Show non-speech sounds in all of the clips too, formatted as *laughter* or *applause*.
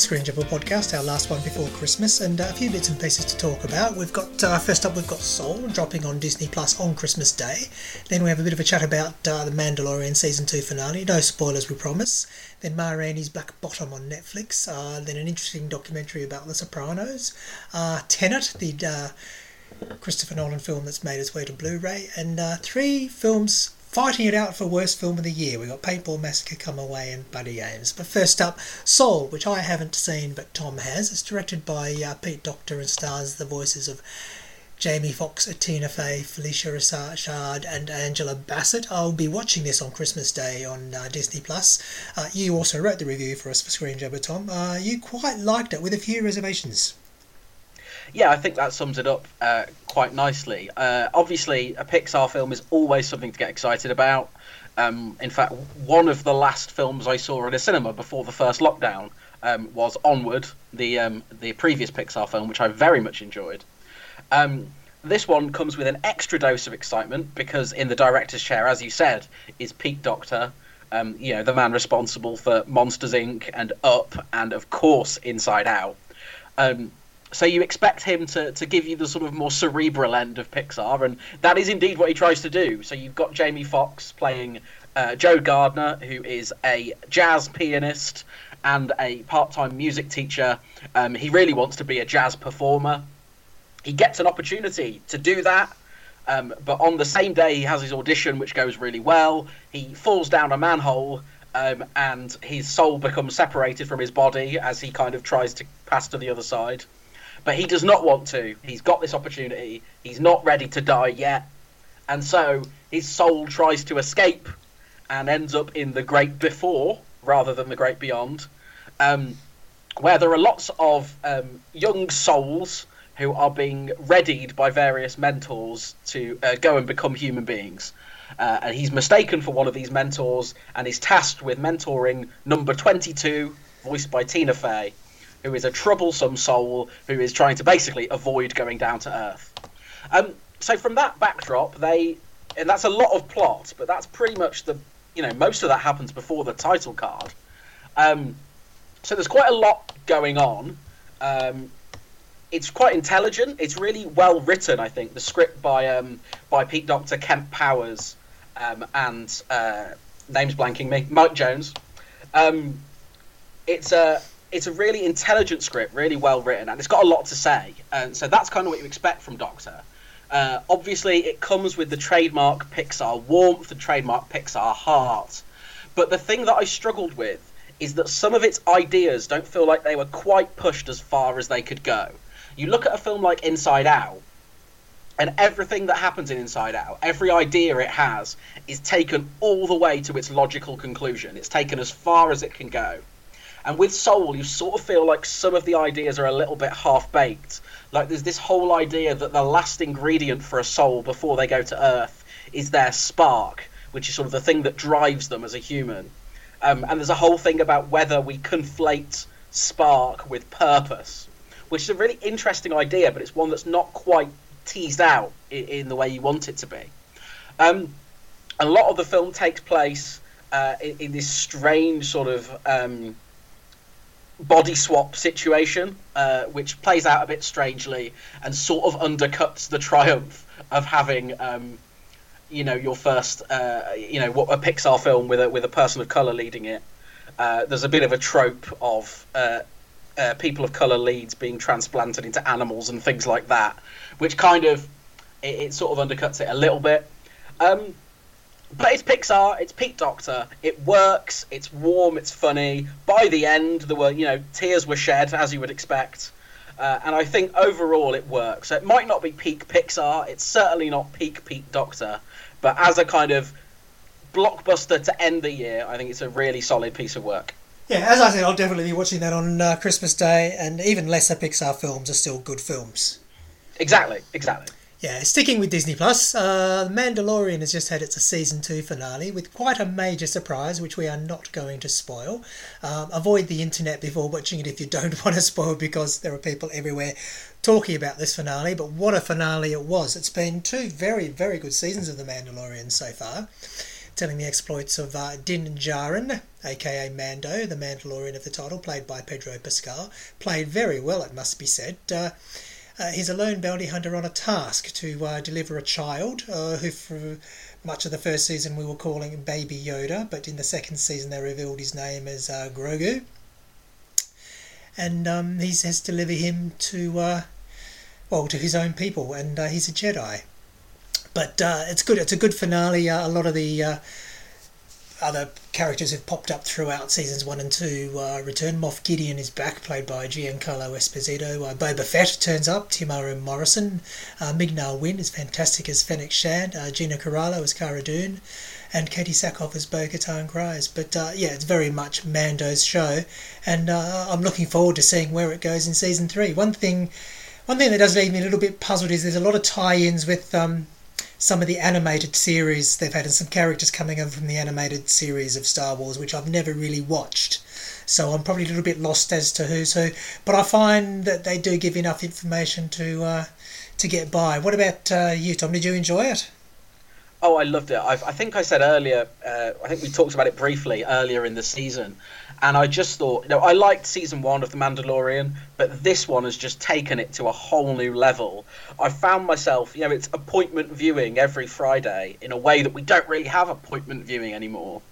Screen Jabber podcast, our last one before Christmas, and uh, a few bits and pieces to talk about. We've got uh, first up, we've got Soul dropping on Disney Plus on Christmas Day. Then we have a bit of a chat about uh, the Mandalorian season two finale. No spoilers, we promise. Then Ma Rainey's Black Bottom on Netflix. Uh, then an interesting documentary about The Sopranos. Uh, Tenet, the uh, Christopher Nolan film that's made its way to Blu-ray, and three films fighting it out for worst film of the year. We've got Paintball Massacre, Come Away, and Buddy Games. But first up, Soul, which I haven't seen but Tom has. It's directed by uh, Pete Docter and stars the voices of Jamie Foxx, Tina Fey, Phylicia Rashad, and Angela Bassett. I'll be watching this on Christmas Day on uh, Disney Plus. Uh, you also wrote the review for us for Screen Jabber, Tom. Uh, you quite liked it with a few reservations yeah, I think that sums it up uh, quite nicely. Uh, obviously, a Pixar film is always something to get excited about. Um, in fact, one of the last films I saw in a cinema before the first lockdown um, was Onward, the um, the previous Pixar film, which I very much enjoyed. Um, this one comes with an extra dose of excitement because in the director's chair, as you said, is Pete Docter, um, you know, the man responsible for Monsters Inc. and Up, and of course Inside Out. So you expect him to, to give you the sort of more cerebral end of Pixar, and that is indeed what he tries to do. So you've got Jamie Foxx playing uh, Joe Gardner, who is a jazz pianist and a part-time music teacher. Um, he really wants to be a jazz performer. He gets an opportunity to do that, um, but on the same day he has his audition, which goes really well. He falls down a manhole. Um, and his soul becomes separated from his body as he kind of tries to pass to the other side. But he does not want to. He's got this opportunity. He's not ready to die yet. And so his soul tries to escape and ends up in the great before rather than the great beyond, um, where there are lots of um, young souls who are being readied by various mentors to uh, go and become human beings. Uh, and he's mistaken for one of these mentors and is tasked with mentoring number 22, voiced by Tina Fey who is a troublesome soul who is trying to basically avoid going down to Earth. Um, so from that backdrop, they and that's a lot of plot, but that's pretty much the you know most of that happens before the title card. Um, so there's quite a lot going on. Um, it's quite intelligent. It's really well written. I think the script by um, by Pete Docter, Kemp Powers, um, and uh, names blanking me, Mike Jones. Um, it's a it's a really intelligent script, really well written, and it's got a lot to say. And so that's kind of what you expect from Docter. Uh, obviously, it comes with the trademark Pixar warmth, the trademark Pixar heart. But the thing that I struggled with is that some of its ideas don't feel like they were quite pushed as far as they could go. You look at a film like Inside Out, and everything that happens in Inside Out, every idea it has, is taken all the way to its logical conclusion. It's taken as far as it can go. And with Soul, you sort of feel like some of the ideas are a little bit half baked. Like there's this whole idea that the last ingredient for a soul before they go to Earth is their spark, which is sort of the thing that drives them as a human. Um, and there's a whole thing about whether we conflate spark with purpose, which is a really interesting idea, but it's one that's not quite teased out in, in the way you want it to be. Um, a lot of the film takes place uh, in, in, this strange sort of um, body swap situation, uh, which plays out a bit strangely and sort of undercuts the triumph of having, um, you know, your first, uh, you know, what a Pixar film with a with a person of color leading it. Uh, there's a bit of a trope of uh, uh, people of color leads being transplanted into animals and things like that, which kind of it, it sort of undercuts it a little bit. Um, but it's Pixar. It's Pete Docter. It works. It's warm. It's funny. By the end, there were you know tears were shed as you would expect, uh, and I think overall it works. So it might not be peak Pixar. It's certainly not peak Pete Docter, but as a kind of blockbuster to end the year, I think it's a really solid piece of work. Yeah, as I said, I'll definitely be watching that on uh, Christmas Day, and even lesser Pixar films are still good films. Exactly, exactly. Yeah, sticking with Disney Plus, uh, The Mandalorian has just had its season two finale with quite a major surprise, which we are not going to spoil. Um, avoid the internet before watching it if you don't *laughs* want to spoil, because there are people everywhere talking about this finale. But what a finale it was! It's been two very, very good seasons of The Mandalorian so far. telling the exploits of uh, Din Djarin, aka Mando, the Mandalorian of the title, played by Pedro Pascal. Played very well, it must be said. Uh, uh, he's a lone bounty hunter on a task to uh, deliver a child uh, who, for much of the first season, we were calling Baby Yoda, but in the second season, they revealed his name as uh, Grogu. And um, he has to deliver him to, uh, well, to his own people, and uh, he's a Jedi. But it's good. It's a good finale. a lot of the other characters have popped up throughout seasons one and two uh, return. Moff Gideon is back, played by Giancarlo Esposito. Uh, Boba Fett turns up. Temuera Morrison. Uh, Wen is fantastic as Fennec Shand. Uh, Gina Carano as Cara Dune. And Katee Sackhoff as Bo-Katan Kryze. But uh, yeah, it's very much Mando's show. And uh, I'm looking forward to seeing where it goes in season three. One thing... One thing that does leave me a little bit puzzled is there's a lot of tie-ins with um, some of the animated series they've had and some characters coming over from the animated series of Star Wars, which I've never really watched. So I'm probably a little bit lost as to who's who. But I find that they do give enough information to uh, to get by. What about uh, you, Tom? Did you enjoy it? Oh, I loved it. I've, i think I said earlier. Uh, I think we talked about it briefly earlier in the season, and I just thought, you know, I liked season one of The Mandalorian, but this one has just taken it to a whole new level. I found myself, you know, it's appointment viewing every Friday in a way that we don't really have appointment viewing anymore.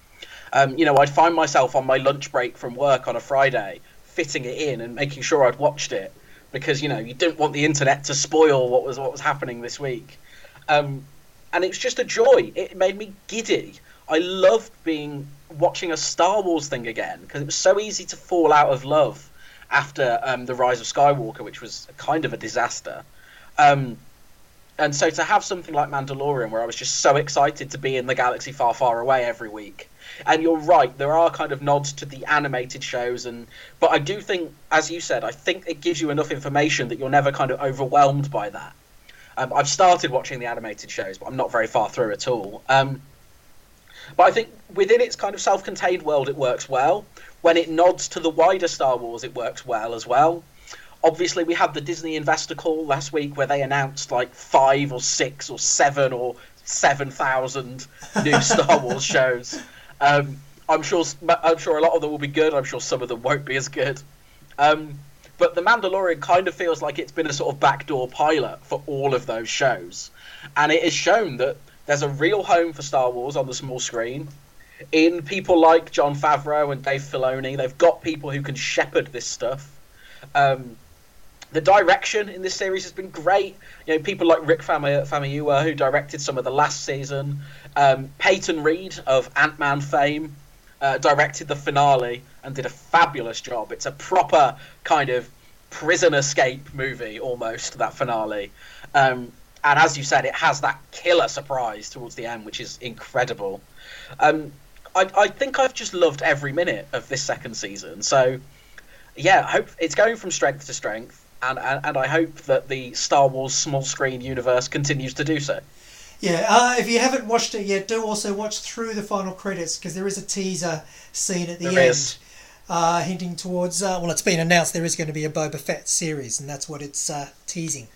Um, you know, I'd find myself on my lunch break from work on a Friday, fitting it in and making sure I'd watched it because you know you didn't want the internet to spoil what was what was happening this week. Um, and it's just a joy. It made me giddy. I loved being watching a Star Wars thing again because it was so easy to fall out of love after um, the Rise of Skywalker, which was kind of a disaster. Um, and so to have something like Mandalorian, where I was just so excited to be in the galaxy far, far away every week. And you're right, there are kind of nods to the animated shows, and but I do think, as you said, I think it gives you enough information that you're never kind of overwhelmed by that. Um, I've started watching the animated shows, but I'm not very far through at all. Um, but I think within its kind of self-contained world, it works well. When it nods to the wider Star Wars, it works well as well. Obviously, we had the Disney investor call last week where they announced like five or six or seven or seven thousand new *laughs* Star Wars shows. Um, I'm sure I'm sure a lot of them will be good. I'm sure some of them won't be as good. Um, but The Mandalorian kind of feels like it's been a sort of backdoor pilot for all of those shows, and it is shown that there's a real home for Star Wars on the small screen. In people like Jon Favreau and Dave Filoni, they've got people who can shepherd this stuff. Um, the direction in this series has been great. You know, people like Rick Famuyiwa, who directed some of the last season, um, Peyton Reed of Ant Man fame, uh, directed the finale and did a fabulous job. It's a proper kind of prison escape movie, almost that finale. Um, and as you said, it has that killer surprise towards the end, which is incredible. Um, I, I think I've just loved every minute of this second season. So, yeah, hope it's going from strength to strength, and, and, and I hope that the Star Wars small screen universe continues to do so. Yeah, uh, if you haven't watched it yet, do also watch through the final credits because there is a teaser scene at the there end, uh, hinting towards. Uh, well, it's been announced there is going to be a Boba Fett series, and that's what it's uh, teasing.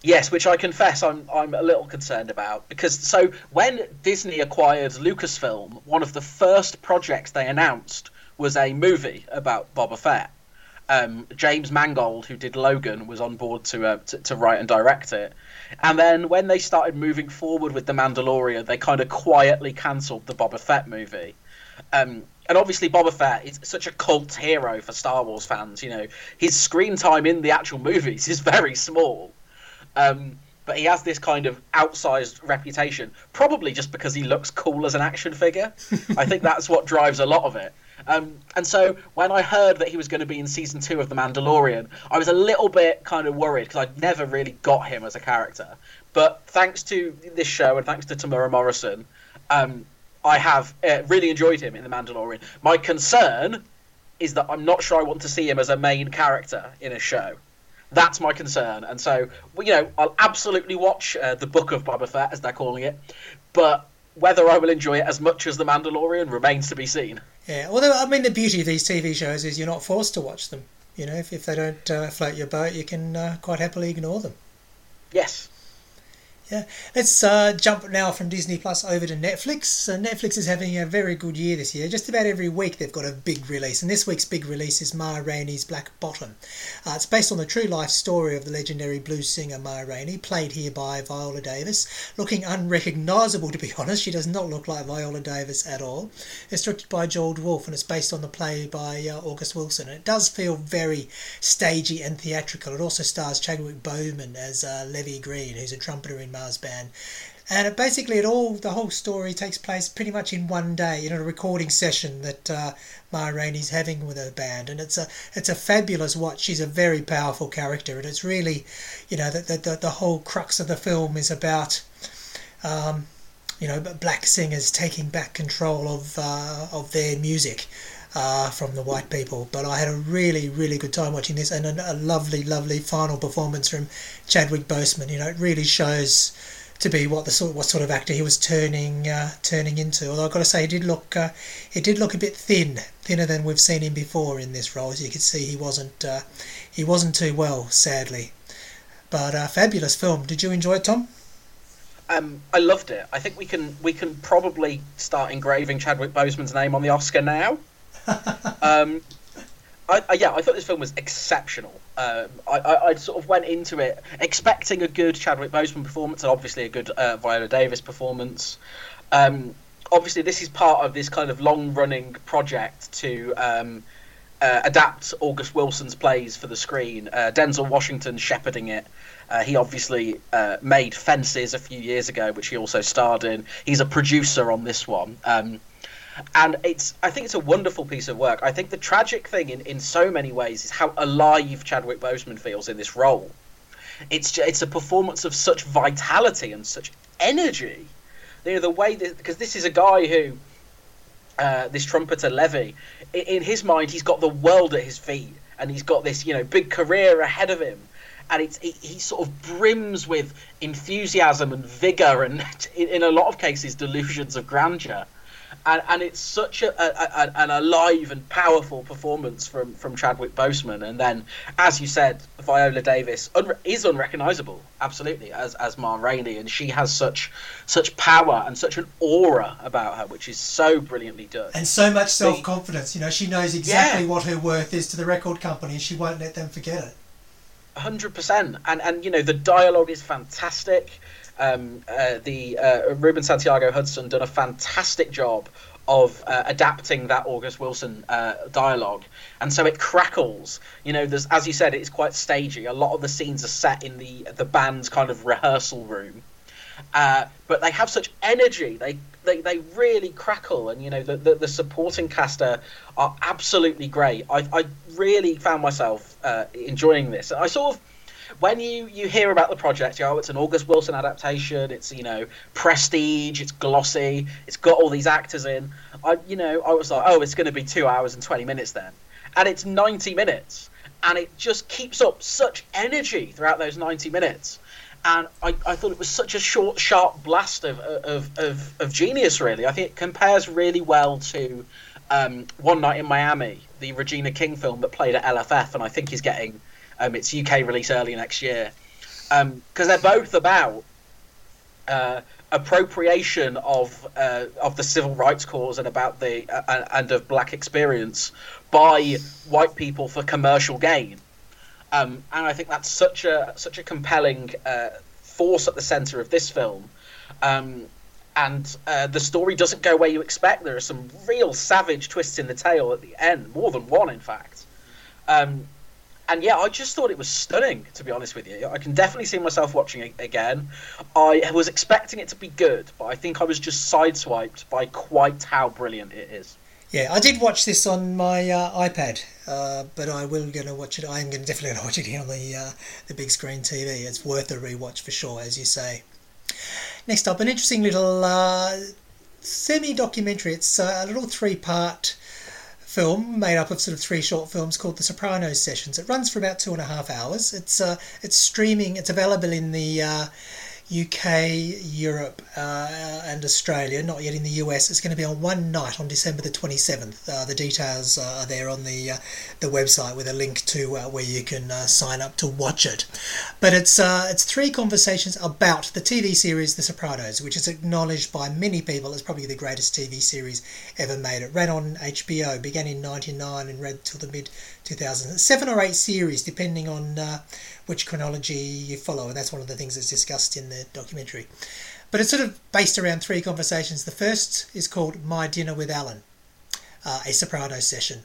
Yes, which I confess I'm I'm a little concerned about because so when Disney acquired Lucasfilm, one of the first projects they announced was a movie about Boba Fett. Um, James Mangold, who did Logan, was on board to, uh, to, to write and direct it. And then when they started moving forward with the Mandalorian, they kind of quietly cancelled the Boba Fett movie. Um, and obviously Boba Fett is such a cult hero for Star Wars fans. You know, his screen time in the actual movies is very small. Um, but he has this kind of outsized reputation, probably just because he looks cool as an action figure. I think that's what drives a lot of it. Um, and so when I heard that he was going to be in season two of The Mandalorian, I was a little bit kind of worried because I'd never really got him as a character. But thanks to this show and thanks to Temuera Morrison, um, I have uh, really enjoyed him in The Mandalorian. My concern is that I'm not sure I want to see him as a main character in a show. That's my concern. And so, you know, I'll absolutely watch uh, the Book of Boba Fett, as they're calling it, but whether I will enjoy it as much as The Mandalorian remains to be seen. Yeah, well, I mean, the beauty of these TV shows is you're not forced to watch them. You know, if, if they don't uh, float your boat, you can uh, quite happily ignore them. Yes. Yeah, let's uh, jump now from Disney Plus over to Netflix. Uh, Netflix is having a very good year this year. Just about every week they've got a big release, and this week's big release is Ma Rainey's Black Bottom. Uh, it's based on the true life story of the legendary blues singer Ma Rainey, played here by Viola Davis. Looking unrecognisable, to be *laughs* honest, she does not look like Viola Davis at all. It's directed by George Wolfe, and it's based on the play by uh, August Wilson. It does feel very stagey and theatrical. It also stars Chadwick Boseman as uh, Levee Green, who's a trumpeter in Ma's Band. And it basically, it all the whole story takes place pretty much in one day in a recording session that uh, Rainey's having with her band, and it's a it's a fabulous watch. She's a very powerful character, and it's really, you know, the the, the whole crux of the film is about. Um, you know, black singers taking back control of uh, of their music uh, from the white people. But I had a really, really good time watching this, and a, a lovely, lovely final performance from Chadwick Boseman. You know, it really shows to be what the sort what sort of actor he was turning uh, turning into. Although I've got to say, he did look uh, he did look a bit thin, thinner than we've seen him before in this role. As you can see, he wasn't uh, he wasn't too well, sadly. But uh, fabulous film. Did you enjoy it, Tom? Um, I loved it. I think we can we can probably start engraving Chadwick Boseman's name on the Oscar now. Um, I, I, yeah, I thought this film was exceptional. Um, I, I, I, sort of went into it expecting a good Chadwick Boseman performance and obviously a good uh, Viola Davis performance. Um, obviously, this is part of this kind of long-running project to um, uh, adapt August Wilson's plays for the screen. Uh, Denzel Washington shepherding it. Uh, he obviously uh, made Fences a few years ago, which he also starred in. He's a producer on this one. And it's I think it's a wonderful piece of work. I think the tragic thing in, in so many ways is how alive Chadwick Boseman feels in this role. It's it's a performance of such vitality and such energy. You know the way that because this is a guy who uh, this trumpeter Levee, in, in his mind he's got the world at his feet and he's got this you know big career ahead of him and it's he, he, sort of brims with enthusiasm and vigor and *laughs* in, in, a lot of cases delusions of grandeur and, and it's such a, a, a, an alive and powerful performance from, from Chadwick Boseman. And then, as you said, Viola Davis unre- is unrecognizable, absolutely, as as Ma Rainey, and she has such such power and such an aura about her, which is so brilliantly done, and so much self confidence. You know, she knows exactly yeah. what her worth is to the record company, and she won't let them forget it. Hundred percent, and and you know the dialogue is fantastic. Um, uh, the uh, Ruben Santiago Hudson done a fantastic job of uh, adapting that August Wilson uh, dialogue, and so it crackles. You know, there's as you said, it's quite stagey. A lot of the scenes are set in the the band's kind of rehearsal room, uh, but they have such energy. They they, they really crackle, and you know the, the, the supporting cast are, absolutely great. I I really found myself uh, enjoying this. I sort of when you you hear about the project, you know, it's an August Wilson adaptation. It's you know prestige. It's glossy. It's got all these actors in. I you know I was like, oh, it's going to be two hours and twenty minutes then, and it's ninety minutes, and it just keeps up such energy throughout those ninety minutes. And I, I thought it was such a short, sharp blast of, of, of, of genius, really. I think it compares really well to um, One Night in Miami, the Regina King film that played at LFF, and I think he's getting um, its UK release early next year, because um, they're both about uh, appropriation of uh, of the civil rights cause and about the uh, and of black experience by white people for commercial gain. Um, and I think that's such a such a compelling uh, force at the center of this film. Um, and uh, the story doesn't go where you expect. There are some real savage twists in the tale at the end, more than one, in fact. Um, and yeah, I just thought it was stunning. To be honest with you, I can definitely see myself watching it again. I was expecting it to be good, but I think I was just sideswiped by quite how brilliant it is. Yeah, I did watch this on my uh, iPad, uh, but I will going to watch it. I am going to definitely watch it here on the uh, the big screen TV. It's worth a rewatch for sure, as you say. Next up, an interesting little uh, semi documentary. It's uh, a little three part film made up of sort of three short films called The Sopranos Sessions. It runs for about two and a half hours. It's uh, it's streaming. It's available in the uh, UK, Europe, uh, and Australia, not yet in the US. It's going to be on one night on December the 27th. Uh, the details uh, are there on the uh, the website with a link to uh, where you can uh, sign up to watch it. But it's it's three conversations about the TV series The Sopranos, which is acknowledged by many people as probably the greatest TV series ever made. It ran on HBO, began in 99 and ran till the mid 2000s. Seven or eight series, depending on which chronology you follow, and that's one of the things that's discussed in the documentary. But it's sort of based around three conversations. The first is called My Dinner with Alan, uh, a Soprano session.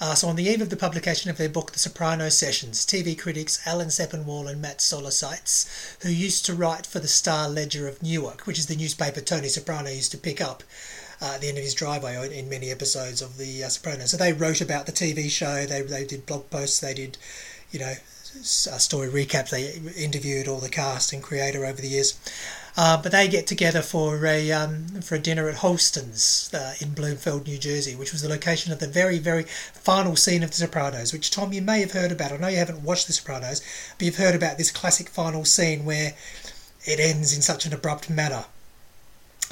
Uh, so, on the eve of the publication of their book, The Soprano Sessions, TV critics Alan Sepinwall and Matt Zoller Seitz, who used to write for the Star Ledger of Newark, which is the newspaper Tony Soprano used to pick up at the end of his driveway in many episodes of The uh, Sopranos. So, they wrote about the TV show, they, they did blog posts, they did, you know, story recaps. They interviewed all the cast and creator over the years. Uh, but they get together for a um, for a dinner at Holsten's uh, in Bloomfield, New Jersey, which was the location of the very very final scene of The Sopranos. Which Tom, you may have heard about. I know you haven't watched The Sopranos, but you've heard about this classic final scene where it ends in such an abrupt manner.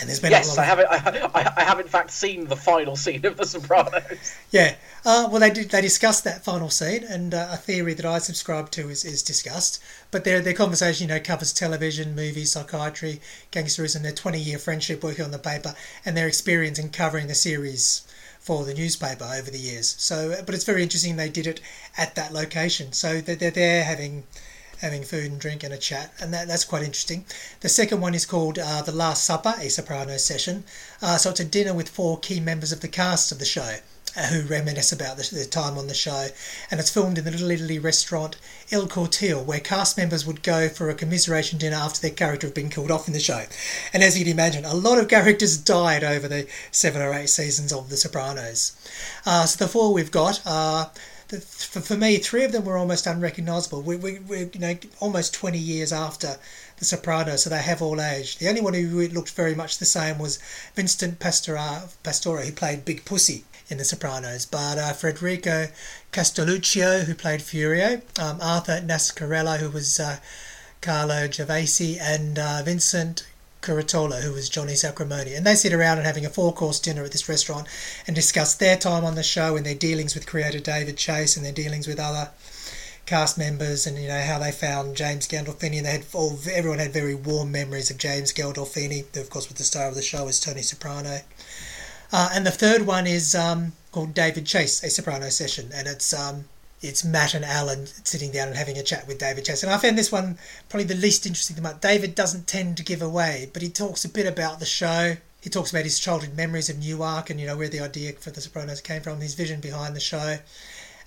And there's been yes, I haven't. I, I, I, have in fact seen the final scene of The Sopranos. *laughs* Yeah, uh, well, they did. They discussed that final scene, and uh, a theory that I subscribe to is, is discussed. But their their conversation, you know, covers television, movies, psychiatry, gangsterism, their twenty year friendship working on the paper, and their experience in covering the series for the newspaper over the years. So, but it's very interesting they did it at that location. So they're, they're there having having food and drink and a chat, and that, that's quite interesting. The second one is called uh, The Last Supper, a soprano session. Uh, so it's a dinner with four key members of the cast of the show. Uh, who reminisce about the, their time on the show, and it's filmed in the Little Italy restaurant Il Cortile, where cast members would go for a commiseration dinner after their character had been killed off in the show. And as you'd imagine, a lot of characters died over the seven or eight seasons of The Sopranos. Uh, so the four we've got are for, for me, three of them were almost unrecognisable. We, we, we, you know, almost 20 years after The Sopranos, so they have all aged. The only one who looked very much the same was Vincent Pastore, Pastore who played Big Pussy in The Sopranos. But uh, Federico Castelluccio, who played Furio, um, Arthur Nascarello, who was uh, Carlo Gervasi, and uh, Vincent Curatola, who was Johnny Sacrimoni. And they sit around and having a four course dinner at this restaurant and discuss their time on the show and their dealings with creator David Chase and their dealings with other cast members and you know how they found James Gandolfini. And they had all everyone had very warm memories of James Gandolfini who of course was the star of the show is Tony Soprano. Uh, and the third one is um, called David Chase a Soprano session. And it's um, it's Matt and Alan sitting down and having a chat with David Chase. And I found this one probably the least interesting about. David doesn't tend to give away, but he talks a bit about the show. He talks about his childhood memories of Newark and you know where the idea for The Sopranos came from, his vision behind the show,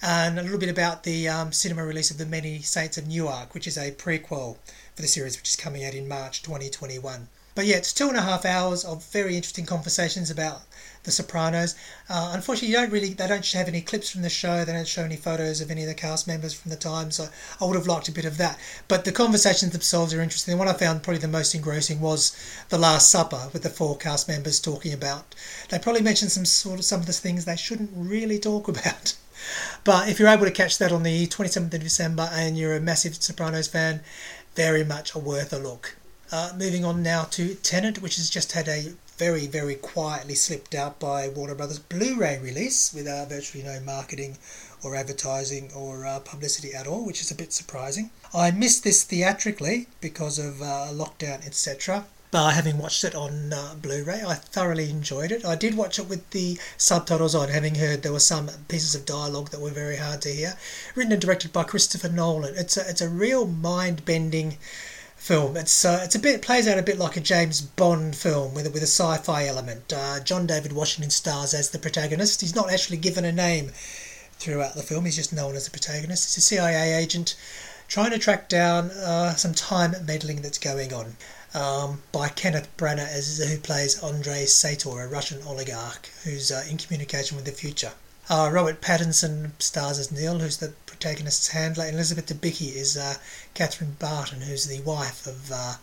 and a little bit about the um, cinema release of The Many Saints of Newark, which is a prequel for the series, which is coming out in March 2021. But yeah, it's two and a half hours of very interesting conversations about The Sopranos. Uh, unfortunately, you don't really they don't have any clips from the show. They don't show any photos of any of the cast members from the time. So I would have liked a bit of that. But the conversations themselves are interesting. The one I found probably the most engrossing was the Last Supper with the four cast members talking about. They probably mentioned some sort of some of the things they shouldn't really talk *laughs* about. But if you're able to catch that on the 27th of December and you're a massive Sopranos fan, very much a worth a look. Uh, moving on now to Tenet, which has just had a very, very quietly slipped out by Warner Brothers Blu ray release with uh, virtually no marketing or advertising or uh, publicity at all, which is a bit surprising. I missed this theatrically because of uh, lockdown, etc. But having watched it on uh, Blu ray, I thoroughly enjoyed it. I did watch it with the subtitles on, having heard there were some pieces of dialogue that were very hard to hear. Written and directed by Christopher Nolan. It's a, it's a real mind bending film. It's uh, it's a bit plays out a bit like a James Bond film with a, with a sci-fi element. Uh, John David Washington stars as the protagonist. He's not actually given a name throughout the film. He's just known as the protagonist. He's a CIA agent trying to track down uh, some time meddling that's going on. Um, by Kenneth Branagh as who plays Andrei Sator, a Russian oligarch who's uh, in communication with the future. Uh, Robert Pattinson stars as Neil, who's the protagonist's handler. Elizabeth Debicki is uh, Catherine Barton, who's the wife of uh,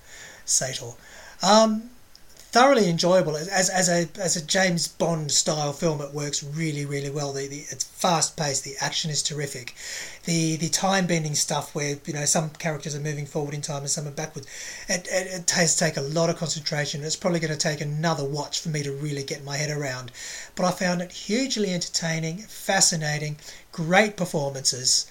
Sator. Um, thoroughly enjoyable as, as a as a James Bond style film. It works really really well. The, the it's fast paced. The action is terrific. The the time bending stuff where you know some characters are moving forward in time and some are backwards. It, it, it to take a lot of concentration. It's probably going to take another watch for me to really get my head around. But I found it hugely entertaining, fascinating, great performances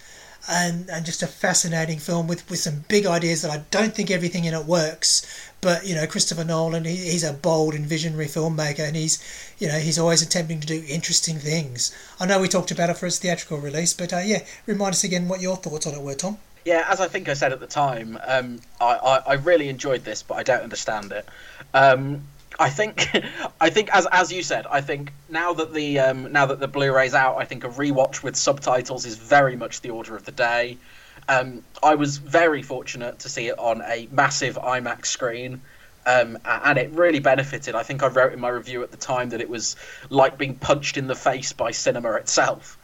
and, and just a fascinating film with, with some big ideas that I don't think everything in it works. But you know, Christopher Nolan, he, he's a bold and visionary filmmaker, and he's you know he's always attempting to do interesting things. I know we talked about it for its theatrical release, but uh, yeah, remind us again what your thoughts on it were, Tom. Yeah, as I think I said at the time, um, I, I, I, really enjoyed this, but I don't understand it. Um, I think, *laughs* I think as as you said, I think now that the um, now that the Blu-ray's out, I think a rewatch with subtitles is very much the order of the day. Um, I was very fortunate to see it on a massive IMAX screen, um, and it really benefited. I think I wrote in my review at the time that it was like being punched in the face by cinema itself,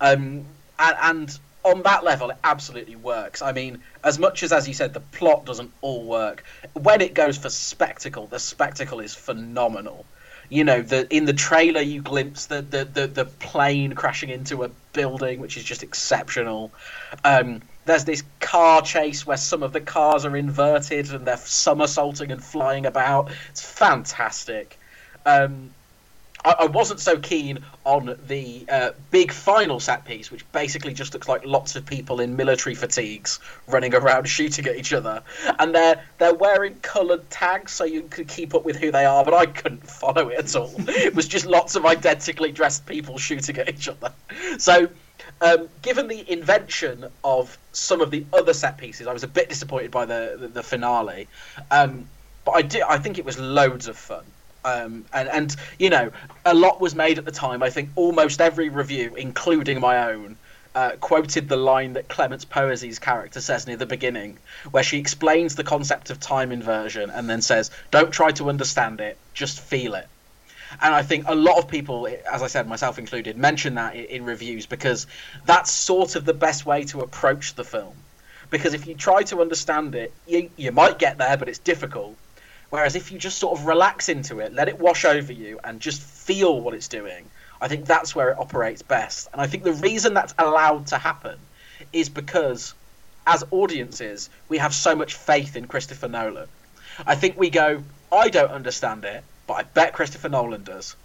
um, and, and on that level, it absolutely works. I mean, as much as, as you said, the plot doesn't all work, when it goes for spectacle, the spectacle is phenomenal. You know, the in the trailer you glimpse the the, the, the plane crashing into a building, which is just exceptional. Um, there's this car chase where some of the cars are inverted and they're somersaulting and flying about. It's fantastic. Um, I, I wasn't so keen on the uh, big final set piece, which basically just looks like lots of people in military fatigues running around *laughs* shooting at each other, and they're they're wearing coloured tags so you could keep up with who they are, but I couldn't follow it at all. *laughs* it was just lots of identically dressed people shooting at each other. So. Um, given the invention of some of the other set pieces, I was a bit disappointed by the the, the finale, um, but I did. I think it was loads of fun. Um, and, and you know, a lot was made at the time. I think almost every review, including my own, uh, quoted the line that Clémence Poésy's character says near the beginning, where she explains the concept of time inversion and then says, "Don't try to understand it, just feel it." And I think a lot of people, as I said, myself included, mention that in reviews because that's sort of the best way to approach the film. Because if you try to understand it, you, you might get there, but it's difficult. Whereas if you just sort of relax into it, let it wash over you, and just feel what it's doing, I think that's where it operates best. And I think the reason that's allowed to happen is because, as audiences, we have so much faith in Christopher Nolan. I think we go, I don't understand it, but I bet Christopher Nolan does.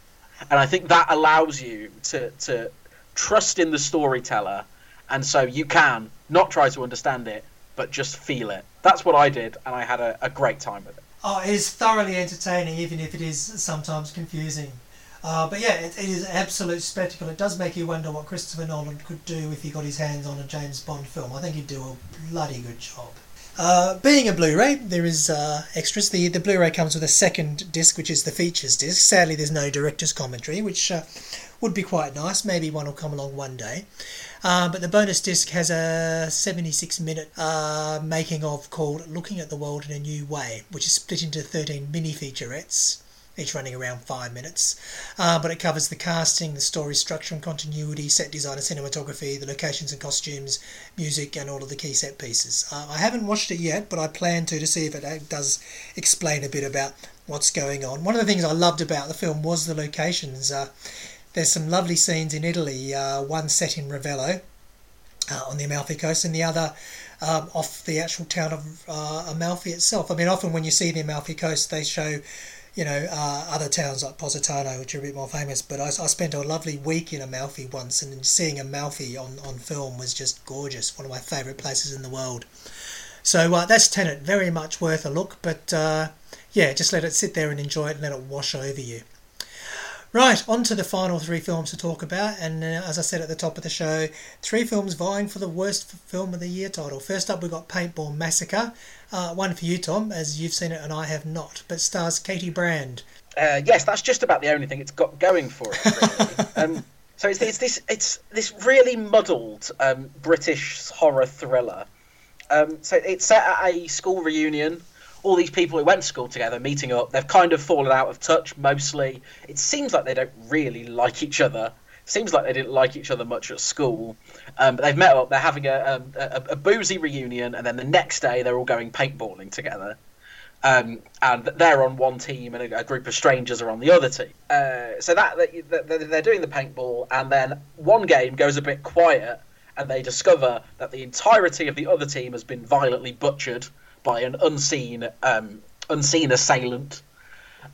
And I think that allows you to, to trust in the storyteller, and so you can not try to understand it, but just feel it. That's what I did, and I had a, a great time with it. Oh, it is thoroughly entertaining, even if it is sometimes confusing. Uh, but yeah, it, it is an absolute spectacle. It does make you wonder what Christopher Nolan could do if he got his hands on a James Bond film. I think he'd do a bloody good job. Uh, being a Blu-ray, there is uh, extras. The the Blu-ray comes with a second disc, which is the features disc. Sadly, there's no director's commentary, which uh, would be quite nice. Maybe one will come along one day. Uh, but the bonus disc has a 76 minute uh, making of called Looking at the World in a New Way, which is split into 13 mini featurettes, each running around five minutes. Uh, but it covers the casting, the story structure and continuity, set design and cinematography, the locations and costumes, music, and all of the key set pieces. Uh, I haven't watched it yet, but I plan to to see if it does explain a bit about what's going on. One of the things I loved about the film was the locations. Uh, there's some lovely scenes in Italy, uh, one set in Ravello uh, on the Amalfi Coast and the other um, off the actual town of uh, Amalfi itself. I mean, often when you see the Amalfi Coast, they show, you know, uh, other towns like Positano, which are a bit more famous. But I, I spent a lovely week in Amalfi once, and seeing Amalfi on, on film was just gorgeous. One of my favourite places in the world. So uh, that's Tenet, very much worth a look. But uh, yeah, just let it sit there and enjoy it and let it wash over you. Right, on to the final three films to talk about, and uh, as I said at the top of the show, three films vying for the worst film of the year title. First up, we've got Paintball Massacre, uh, one for you, Tom, as you've seen it and I have not, but stars Katie Brand. Uh, yes, that's just about the only thing it's got going for it. Really. *laughs* um, so it's, it's, this it's this really muddled um, British horror thriller. Um, so it's set at a school reunion all these people who went to school together meeting up. They've kind of fallen out of touch mostly. It seems like they don't really like each other. Seems like they didn't like each other much at school. Um, but they've met up. They're having a, um, a, a, boozy reunion, and then the next day they're all going paintballing together. Um, and they're on one team and a, a, group of strangers are on the other team. Uh, so that, that, they're doing the paintball, and then one game goes a bit quiet, and they discover that the entirety of the other team has been violently butchered by an unseen um, unseen assailant.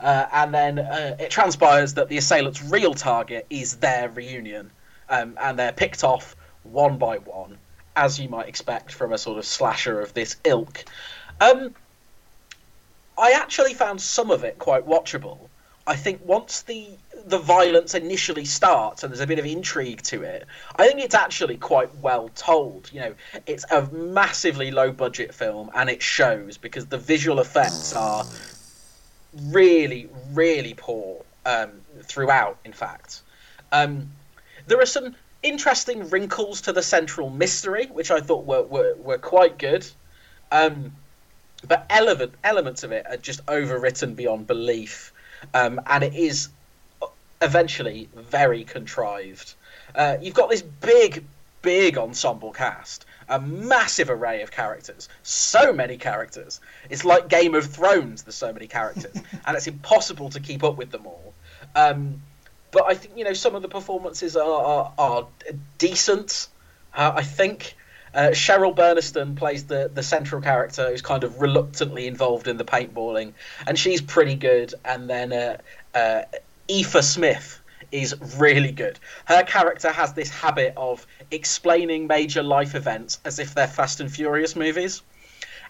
Uh, and then uh, it transpires that the assailant's real target is their reunion, um, and they're picked off one by one, as you might expect from a sort of slasher of this ilk. Um, I actually found some of it quite watchable. I think once the the violence initially starts and there's a bit of intrigue to it, I think it's actually quite well told. You know, it's a massively low budget film and it shows because the visual effects are really, really poor um, throughout. In fact, um, there are some interesting wrinkles to the central mystery, which I thought were were, were quite good. Um, but element, elements of it are just overwritten beyond belief, um, and it is eventually very contrived. Uh, you've got this big, big ensemble cast, a massive array of characters, so many characters. It's like Game of Thrones. There's so many characters, *laughs* and it's impossible to keep up with them all. Um, but I think you know some of the performances are are, are decent. Uh, I think uh, Cheryl Burneston plays the, the central character who's kind of reluctantly involved in the paintballing, and she's pretty good. And then uh, uh, Aoife Smith is really good. Her character has this habit of explaining major life events as if they're Fast and Furious movies.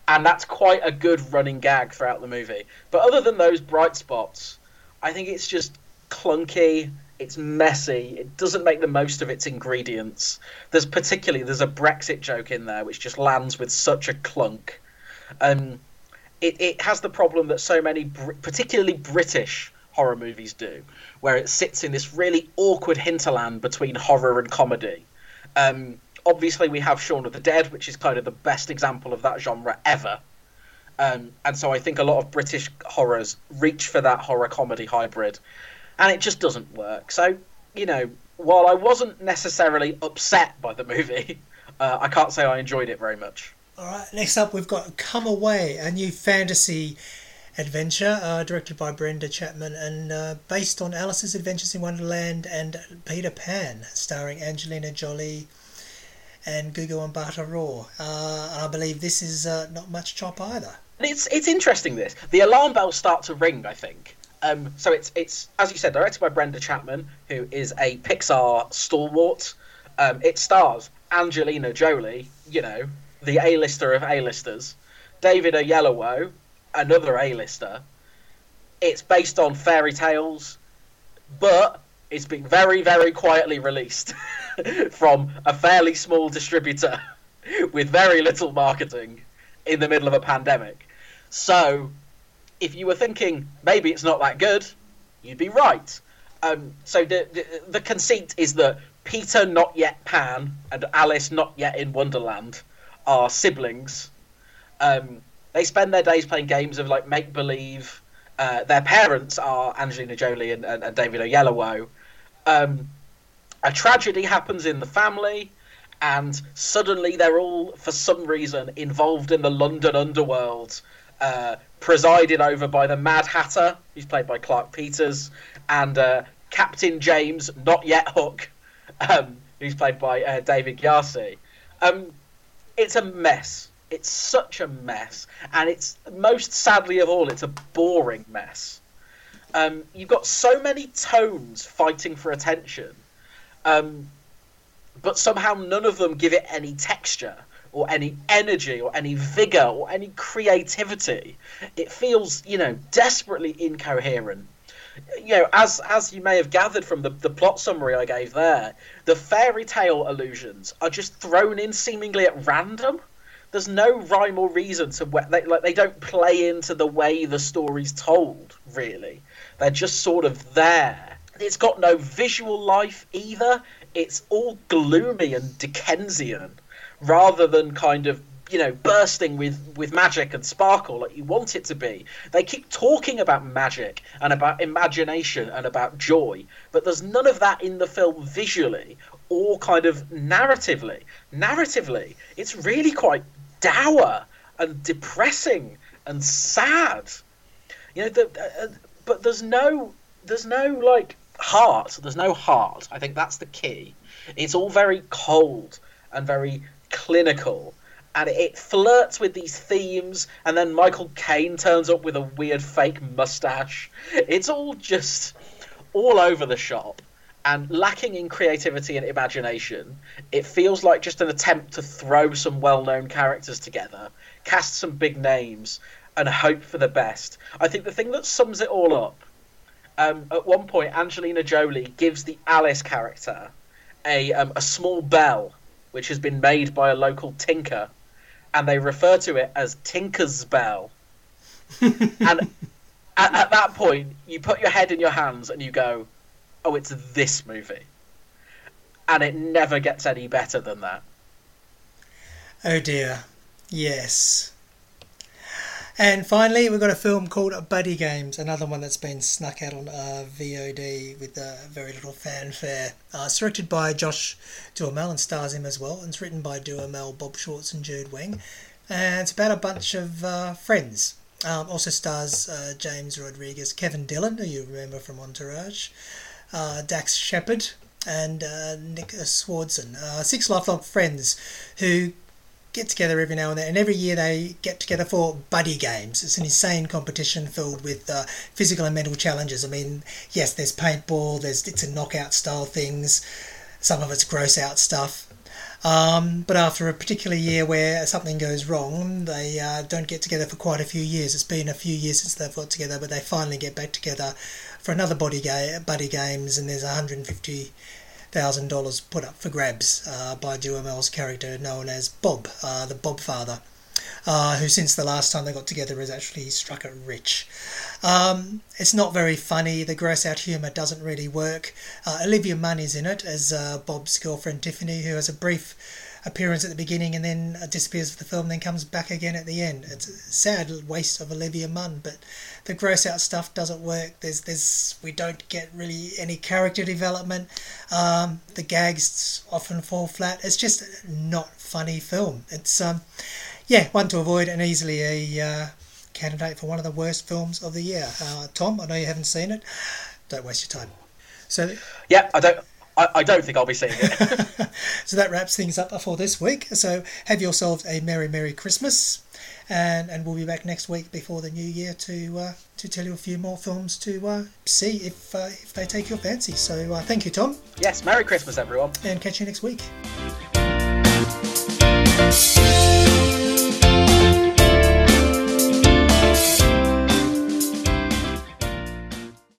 And that's quite a good running gag throughout the movie. But other than those bright spots, I think it's just clunky it's messy. It doesn't make the most of its ingredients. There's particularly there's a Brexit joke in there which just lands with such a clunk. Um, it it has the problem that so many, particularly British horror movies do, where it sits in this really awkward hinterland between horror and comedy. Um, obviously, we have Shaun of the Dead, which is kind of the best example of that genre ever. Um, and so I think a lot of British horrors reach for that horror comedy hybrid and it just doesn't work. So, you know, while I wasn't necessarily upset by the movie, *laughs* uh, I can't say I enjoyed it very much. All right, next up we've got Come Away, a new fantasy adventure uh, directed by Brenda Chapman and uh, based on Alice's Adventures in Wonderland and Peter Pan, starring Angelina Jolie and Gugu. Uh, and I believe this is uh, not much chop either. It's it's interesting. This the alarm bells start to ring. I think um, so it's it's as you said, directed by Brenda Chapman, who is a Pixar stalwart. Um, it stars Angelina Jolie, you know, the A-lister of A-listers, David Oyelowo, another A-lister. It's based on fairy tales, but it's been very, very quietly released *laughs* from a fairly small distributor *laughs* with very little marketing in the middle of a pandemic. So if you were thinking maybe it's not that good, you'd be right. Um, so the, the, the conceit is that Peter, not yet Pan, and Alice, not yet in Wonderland, are siblings. Um, they spend their days playing games of like make believe. Uh, their parents are Angelina Jolie and, and, and David Oyelowo. Um, a tragedy happens in the family, and suddenly they're all, for some reason, involved in the London underworld, uh, presided over by the Mad Hatter, who's played by Clarke Peters, and uh, Captain James, not yet Hook, um, who's played by uh, David Gyasi. Um, it's a mess. It's such a mess, and it's most sadly of all, it's a boring mess. Um, you've got so many tones fighting for attention, um, but somehow none of them give it any texture or any energy or any vigor or any creativity. It feels, you know, desperately incoherent. You know, as as you may have gathered from the, the plot summary I gave there, the fairy tale allusions are just thrown in seemingly at random. There's no rhyme or reason to what they like. They don't play into the way the story's told. Really, they're just sort of there. It's got no visual life either. It's all gloomy and Dickensian rather than kind of you know bursting with with magic and sparkle like you want it to be they keep talking about magic and about imagination and about joy but there's none of that in the film visually or kind of narratively narratively it's really quite dour and depressing and sad. You know, the, uh, but there's no there's no like heart. There's no heart. I think that's the key. It's all very cold and very clinical. And it flirts with these themes, and then Michael Caine turns up with a weird fake mustache. It's all just all over the shop and lacking in creativity and imagination. It feels like just an attempt to throw some well known characters together, cast some big names, and hope for the best. I think the thing that sums it all up um, at one point, Angelina Jolie gives the Alice character a um, a small bell, which has been made by a local tinker, and they refer to it as Tinker's Bell. *laughs* and at, at that point, you put your head in your hands and you go, "Oh, it's this movie," and it never gets any better than that. Oh dear, yes. And finally, we've got a film called Buddy Games, another one that's been snuck out on uh, VOD with uh, very little fanfare. Uh, it's directed by Josh Duhamel and stars him as well. And it's written by Duhamel, Bob Schwartz, and Jude Weng. And it's about a bunch of uh, friends. Um, also stars uh, James Rodriguez, Kevin Dillon, who you remember from Entourage, uh, Dax Shepard, and Nick Swardson. six lifelong friends who get together every now and then, and every year they get together for buddy games. It's an insane competition filled with uh, physical and mental challenges. I mean, yes, there's paintball, there's it's a knockout style things, some of it's gross out stuff. Um, but after a particular year where something goes wrong, they uh, don't get together for quite a few years. It's been a few years since they've got together, but they finally get back together for another body ga- buddy games, and there's 150 thousand dollars put up for grabs uh, by Duhamel's character known as Bob, uh, the Bob father, uh, who since the last time they got together has actually struck it rich. Um, it's not very funny. The gross out humour doesn't really work. Uh, Olivia Munn is in it as uh, Bob's girlfriend Tiffany, who has a brief appearance at the beginning and then disappears for the film, then comes back again at the end. It's a sad waste of Olivia Munn, but the gross out stuff doesn't work. There's there's we don't get really any character development. Um, the gags often fall flat. It's just not funny film. It's um, yeah, one to avoid and easily a uh, candidate for one of the worst films of the year. Uh, Tom, I know you haven't seen it. Don't waste your time. So yeah, I don't. I, I don't think I'll be seeing it. *laughs* so that wraps things up for this week. So have yourselves a merry, merry Christmas, and and we'll be back next week before the new year to uh, to tell you a few more films to uh, see if uh, if they take your fancy. So uh, thank you, Tom. Yes, merry Christmas, everyone, and catch you next week.